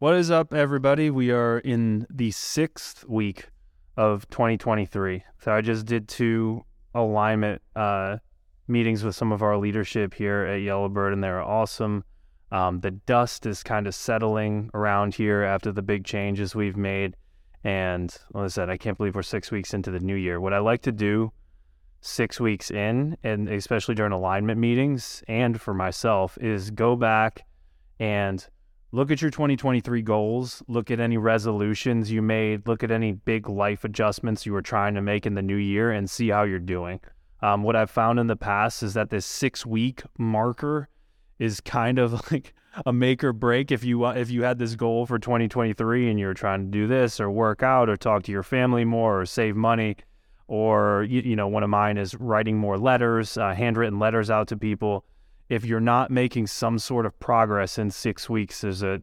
What is up, everybody? We are in the sixth week of 2023. So I just did two alignment uh, meetings with some of our leadership here at Yellowbird, and they're awesome. Um, the dust is kind of settling around here after the big changes we've made. And like I said, I can't believe we're six weeks into the new year. What I like to do six weeks in, and especially during alignment meetings and for myself, is go back and look at your 2023 goals, look at any resolutions you made, look at any big life adjustments you were trying to make in the new year, and see how you're doing. Um, what I've found in the past is that this six week marker is kind of like a make or break. If you if you had this goal for 2023 and you're trying to do this or work out or talk to your family more or save money or you, you know one of mine is writing more letters uh, handwritten letters out to people if you're not making some sort of progress in six weeks there's a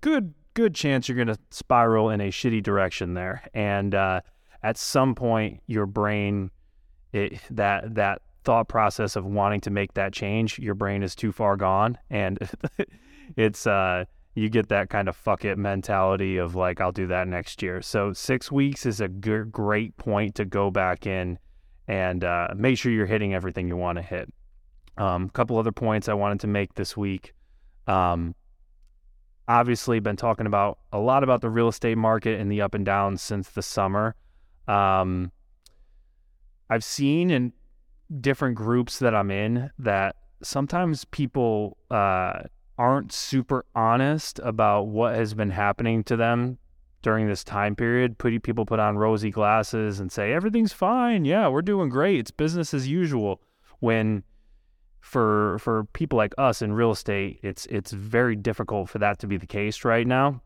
good good chance you're going to spiral in a shitty direction there and uh, at some point your brain it, that that thought process of wanting to make that change, your brain is too far gone, and it's uh, you get that kind of fuck it mentality of like I'll do that next year. So six weeks is a g- great point to go back in and uh, make sure you're hitting everything you want to hit. A um, couple other points I wanted to make this week. Um, obviously, been talking about a lot about the real estate market and the up and down since the summer. Um, I've seen in different groups that I'm in that sometimes people uh, aren't super honest about what has been happening to them during this time period. People put on rosy glasses and say, everything's fine. Yeah, we're doing great. It's business as usual. When for for people like us in real estate, it's it's very difficult for that to be the case right now.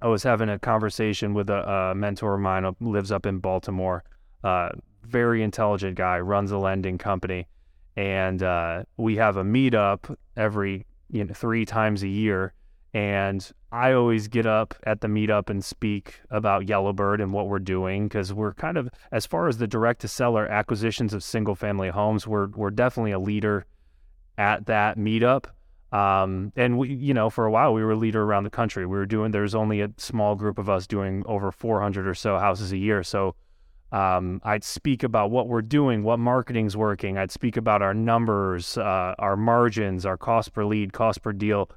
I was having a conversation with a, a mentor of mine who lives up in Baltimore. Uh, very intelligent guy, runs a lending company, and uh, we have a meetup every you know three times a year. And I always get up at the meetup and speak about Yellowbird and what we're doing because we're kind of, as far as the direct to seller acquisitions of single family homes, we're we're definitely a leader at that meetup. Um, and we, you know, for a while we were a leader around the country. We were doing. There's only a small group of us doing over 400 or so houses a year. So um, I'd speak about what we're doing, what marketing's working. I'd speak about our numbers, uh, our margins, our cost per lead, cost per deal,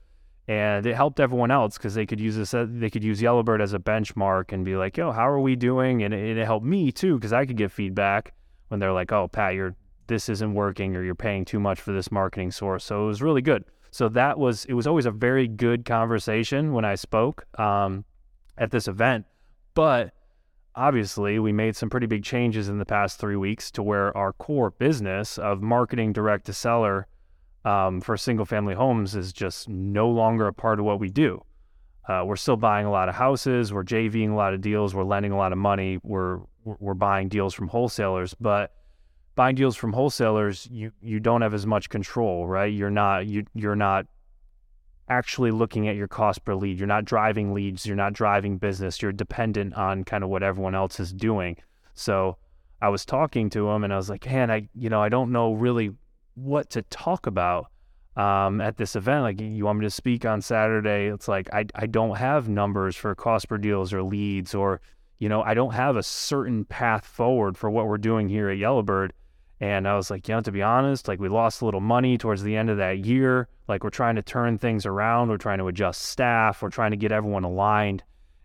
and it helped everyone else because they could use this. Uh, they could use Yellowbird as a benchmark and be like, "Yo, how are we doing?" And it, it helped me too because I could give feedback when they're like, "Oh, Pat, you're this isn't working, or you're paying too much for this marketing source." So it was really good. So that was it was always a very good conversation when I spoke um, at this event, but obviously we made some pretty big changes in the past three weeks to where our core business of marketing direct to seller um, for single family homes is just no longer a part of what we do. Uh, we're still buying a lot of houses, we're JVing a lot of deals, we're lending a lot of money, we're we're buying deals from wholesalers, but buying deals from wholesalers, you you don't have as much control, right? You're not you you're not actually looking at your cost per lead. You're not driving leads, you're not driving business, you're dependent on kind of what everyone else is doing. So I was talking to him and I was like, man, I, you know, I don't know really what to talk about um, at this event. Like, you want me to speak on Saturday? It's like, I, I don't have numbers for cost per deals or leads, or, you know, I don't have a certain path forward for what we're doing here at Yellowbird. And I was like, you know, to be honest, like we lost a little money towards the end of that year. Like we're trying to turn things around. We're trying to adjust staff. We're trying to get everyone aligned.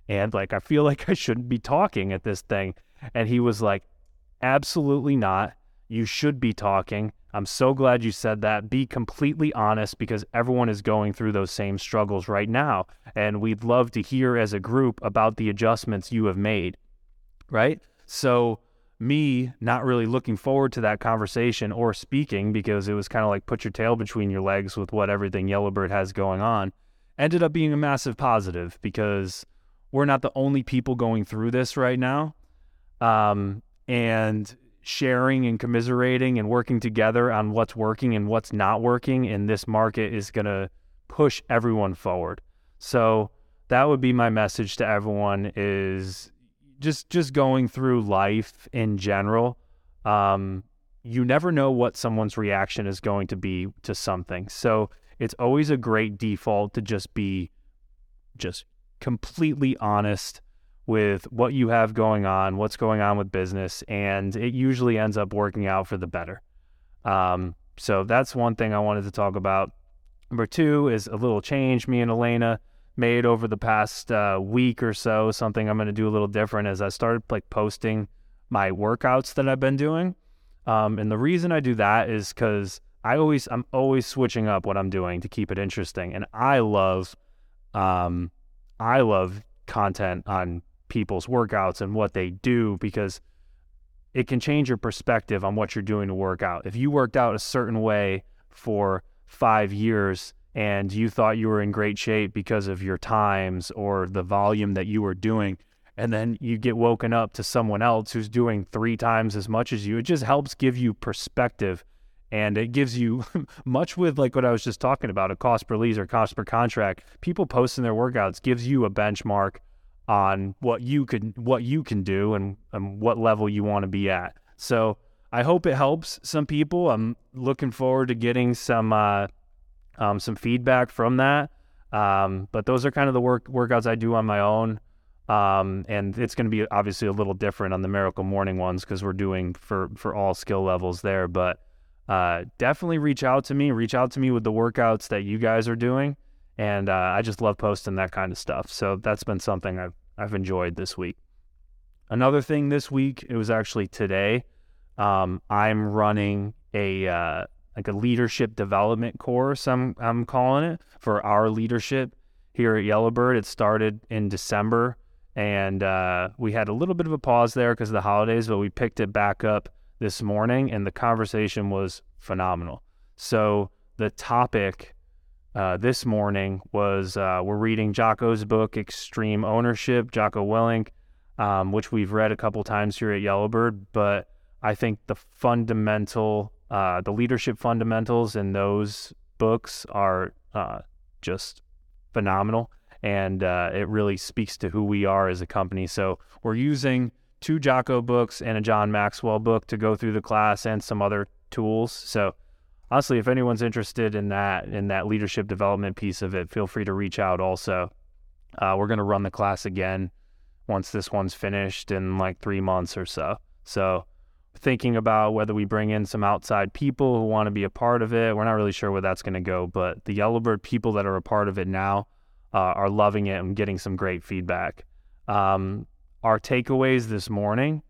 And like, I feel like I shouldn't be talking at this thing. And he was like, absolutely not. You should be talking. I'm so glad you said that. Be completely honest because everyone is going through those same struggles right now. And we'd love to hear as a group about the adjustments you have made. Right. So, me not really looking forward to that conversation or speaking because it was kind of like put your tail between your legs with what everything Yellowbird has going on, ended up being a massive positive because we're not the only people going through this right now. Um, and sharing and commiserating and working together on what's working and what's not working in this market is going to push everyone forward. So that would be my message to everyone is just just going through life in general, um, you never know what someone's reaction is going to be to something. So it's always a great default to just be just completely honest with what you have going on, what's going on with business, and it usually ends up working out for the better. Um, so that's one thing I wanted to talk about. Number two is a little change me and Elena made over the past uh, week or so. Something I'm going to do a little different is I started like posting my workouts that I've been doing. Um, and the reason I do that is because I always I'm always switching up what I'm doing to keep it interesting. And I love um, I love content on people's workouts and what they do because it can change your perspective on what you're doing to work out. If you worked out a certain way for five years and you thought you were in great shape because of your times or the volume that you were doing, and then you get woken up to someone else who's doing three times as much as you, it just helps give you perspective. And it gives you much with like what I was just talking about a cost per lead or cost per contract. People posting their workouts gives you a benchmark on what you could what you can do and, and what level you want to be at. So I hope it helps some people. I'm looking forward to getting some uh, um, some feedback from that. Um, but those are kind of the work workouts I do on my own. Um, and it's going to be obviously a little different on the Miracle Morning ones because we're doing for for all skill levels there. But uh, definitely reach out to me. Reach out to me with the workouts that you guys are doing and uh, I just love posting that kind of stuff. So that's been something I've I've enjoyed this week. Another thing this week, it was actually today. Um, I'm running a uh, like a leadership development course. I'm I'm calling it for our leadership here at Yellowbird. It started in December, and uh, we had a little bit of a pause there because of the holidays, but we picked it back up this morning, and the conversation was phenomenal. So the topic uh, this morning was uh, we're reading Jocko's book, Extreme Ownership, Jocko Willink, um, which we've read a couple times here at Yellowbird. But I think the fundamental, uh, the leadership fundamentals in those books are uh, just phenomenal. And uh, it really speaks to who we are as a company. So we're using two Jocko books and a John Maxwell book to go through the class and some other tools. So honestly, if anyone's interested in that in that leadership development piece of it, feel free to reach out. Also, uh, we're going to run the class again once this one's finished in like three months or so. So, thinking about whether we bring in some outside people who want to be a part of it. We're not really sure where that's going to go, but the Yellowbird people that are a part of it now uh, are loving it and getting some great feedback. Um, our takeaways this morning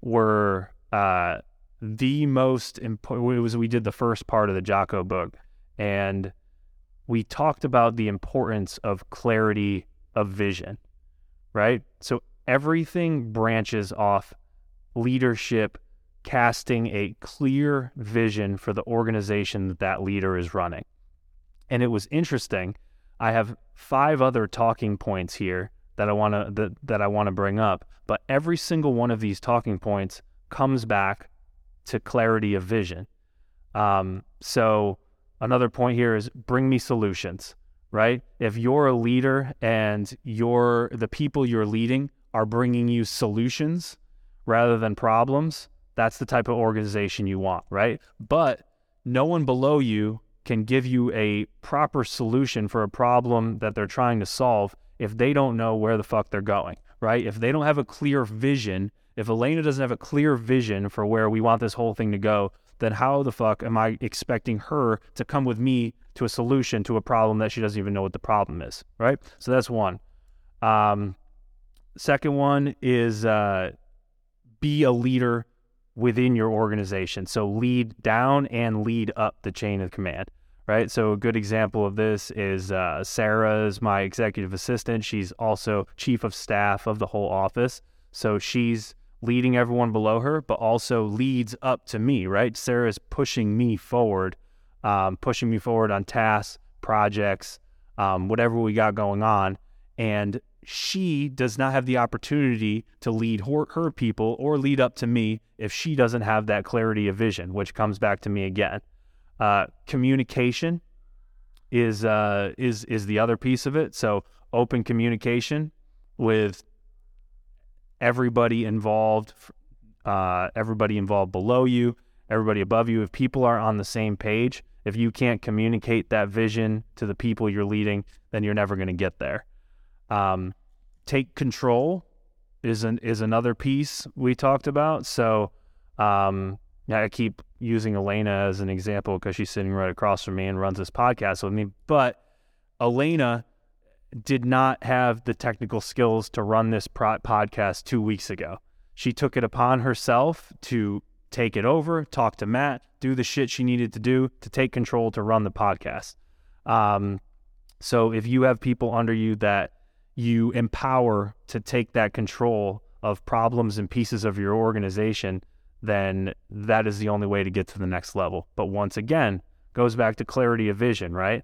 were. Uh, the most important was we did the first part of the Jocko book and we talked about the importance of clarity of vision, right? So everything branches off leadership casting a clear vision for the organization that that leader is running. And it was interesting. I have five other talking points here that I want to that, that I want to bring up, but every single one of these talking points comes back to clarity of vision. Um, so another point here is bring me solutions, right? If you're a leader and you're the people you're leading are bringing you solutions rather than problems, that's the type of organization you want, right? But no one below you can give you a proper solution for a problem that they're trying to solve if they don't know where the fuck they're going, right? If they don't have a clear vision if Elena doesn't have a clear vision for where we want this whole thing to go, then how the fuck am I expecting her to come with me to a solution to a problem that she doesn't even know what the problem is, right? So that's one. Um, second one is uh, be a leader within your organization. So lead down and lead up the chain of command, right? So a good example of this is uh, Sarah is my executive assistant. She's also chief of staff of the whole office. So she's leading everyone below her, but also leads up to me, right? Sarah is pushing me forward, um, pushing me forward on tasks, projects, um, whatever we got going on. And she does not have the opportunity to lead her, her people or lead up to me if she doesn't have that clarity of vision, which comes back to me again. Uh, communication is uh, is is the other piece of it. So open communication with everybody involved, uh, everybody involved below you, everybody above you. If people are on the same page, if you can't communicate that vision to the people you're leading, then you're never going to get there. Um, take control is an is another piece we talked about. So um, I keep using Elena as an example because she's sitting right across from me and runs this podcast with me. But Elena did not have the technical skills to run this pro- podcast two weeks ago. She took it upon herself to take it over, talk to Matt, do the shit she needed to do to take control to run the podcast. Um, so if you have people under you that you empower to take that control of problems and pieces of your organization, then that is the only way to get to the next level. But once again, goes back to clarity of vision, right?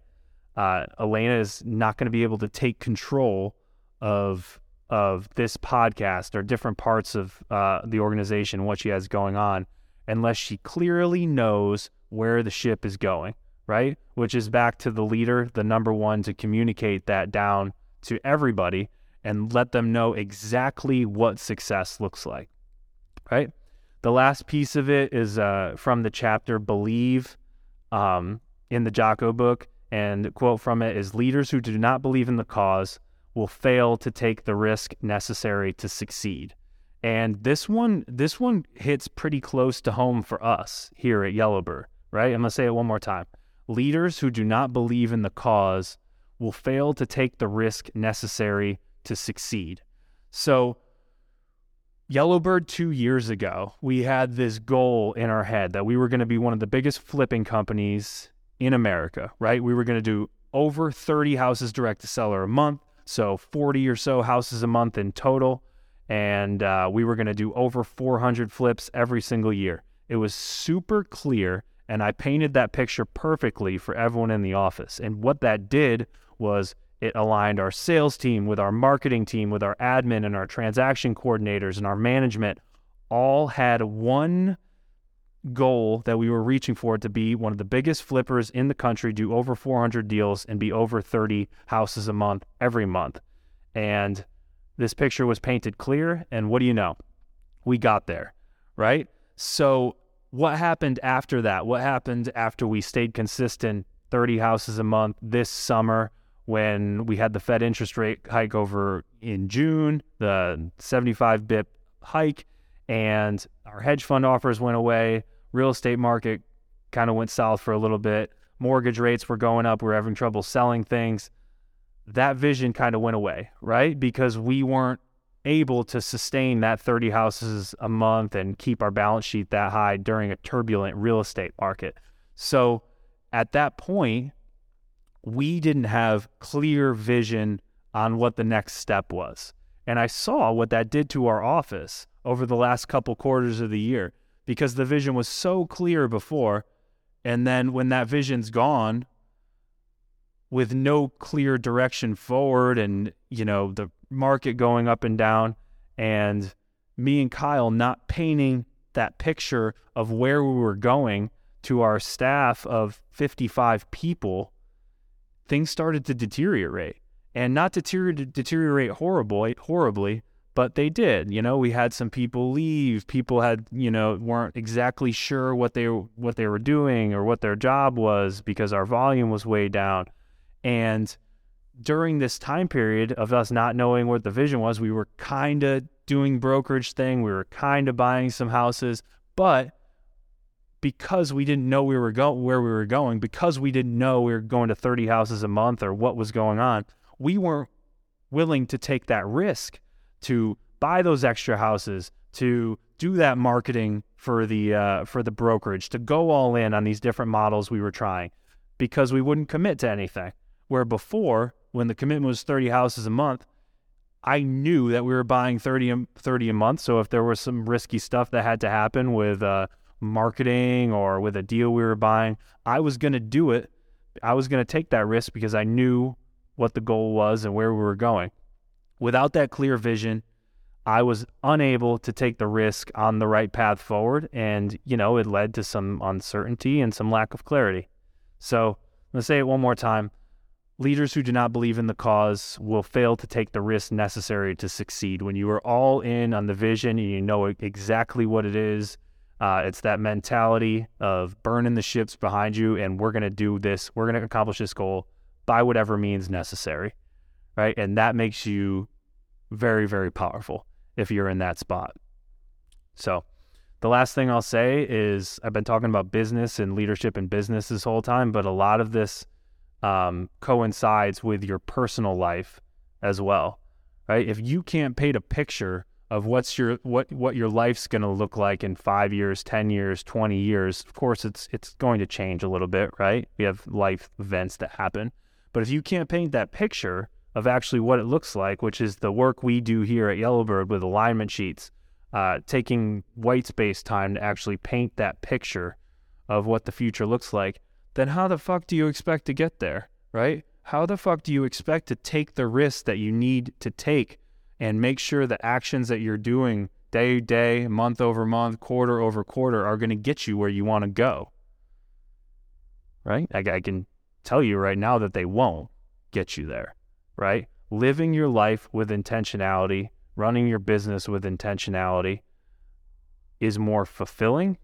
Uh, Elena is not going to be able to take control of of this podcast or different parts of uh, the organization, what she has going on, unless she clearly knows where the ship is going, right? Which is back to the leader, the number one, to communicate that down to everybody and let them know exactly what success looks like, right? The last piece of it is uh, from the chapter Believe um, in the Jocko book. And quote from it is Leaders who do not believe in the cause will fail to take the risk necessary to succeed. And this one, this one hits pretty close to home for us here at Yellowbird, right? I'm gonna say it one more time. Leaders who do not believe in the cause will fail to take the risk necessary to succeed. So, Yellowbird two years ago, we had this goal in our head that we were going to be one of the biggest flipping companies in America, right? We were going to do over 30 houses direct to seller a month, so 40 or so houses a month in total and uh, we were going to do over 400 flips every single year. It was super clear, and I painted that picture perfectly for everyone in the office. And what that did was it aligned our sales team with our marketing team, with our admin and our transaction coordinators and our management. All had one goal that we were reaching for to be one of the biggest flippers in the country, do over 400 deals, and be over 30 houses a month every month. And this picture was painted clear, and what do you know? We got there, right? So, what happened after that? What happened after we stayed consistent 30 houses a month this summer when we had the Fed interest rate hike over in June, the 75 bip hike, and our hedge fund offers went away. Real estate market kind of went south for a little bit. Mortgage rates were going up. We were having trouble selling things that vision kind of went away, right? Because we weren't able to sustain that 30 houses a month and keep our balance sheet that high during a turbulent real estate market. So at that point, we didn't have clear vision on what the next step was. And I saw what that did to our office over the last couple quarters of the year because the vision was so clear before. And then when that vision's gone, with no clear direction forward and, you know, the market going up and down and me and Kyle not painting that picture of where we were going to our staff of 55 people, things started to deteriorate. And not deteriorate, deteriorate horribly, horribly, but they did. You know, we had some people leave. People had, you know, weren't exactly sure what they what they were doing or what their job was because our volume was way down. And during this time period of us not knowing what the vision was, we were kind of doing brokerage thing. We were kind of buying some houses, but because we didn't know we were go- where we were going, because we didn't know we were going to 30 houses a month or what was going on, we weren't willing to take that risk to buy those extra houses, to do that marketing for the uh, for the brokerage, to go all in on these different models we were trying, because we wouldn't commit to anything. Where before, when the commitment was 30 houses a month, I knew that we were buying 30 a, 30 a month. So if there was some risky stuff that had to happen with uh, marketing or with a deal we were buying, I was going to do it. I was going to take that risk because I knew what the goal was and where we were going. Without that clear vision, I was unable to take the risk on the right path forward. And, you know, it led to some uncertainty and some lack of clarity. So I'm going to say it one more time. Leaders who do not believe in the cause will fail to take the risk necessary to succeed. When you are all in on the vision and you know exactly what it is, uh, it's that mentality of burning the ships behind you and we're going to do this, we're going to accomplish this goal by whatever means necessary, right? And that makes you very, very powerful if you're in that spot. So, the last thing I'll say is I've been talking about business and leadership and business this whole time, but a lot of this um, coincides with your personal life as well, right? If you can't paint a picture of what's your what what your life's going to look like in five years, ten years, twenty years, of course it's it's going to change a little bit, right? We have life events that happen, but if you can't paint that picture of actually what it looks like, which is the work we do here at Yellowbird with alignment sheets uh, taking white space time to actually paint that picture of what the future looks like, then how the fuck do you expect to get there, right? How the fuck do you expect to take the risks that you need to take and make sure the actions that you're doing day to day, month over month, quarter over quarter are going to get you where you want to go? Right? I, I can tell you right now that they won't get you there, right? Living your life with intentionality running your business with intentionality is more fulfilling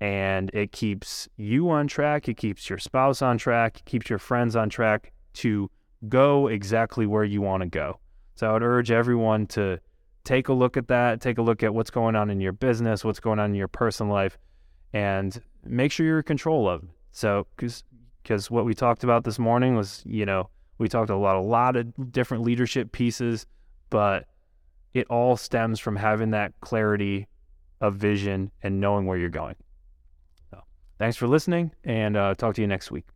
and it keeps you on track, it keeps your spouse on track, it keeps your friends on track to go exactly where you want to go. So I would urge everyone to take a look at that, take a look at what's going on in your business, what's going on in your personal life, and make sure you're in control of it. So, because what we talked about this morning was, you know, we talked a lot, a lot of different leadership pieces, but it all stems from having that clarity of vision and knowing where you're going. So, thanks for listening, and uh, talk to you next week.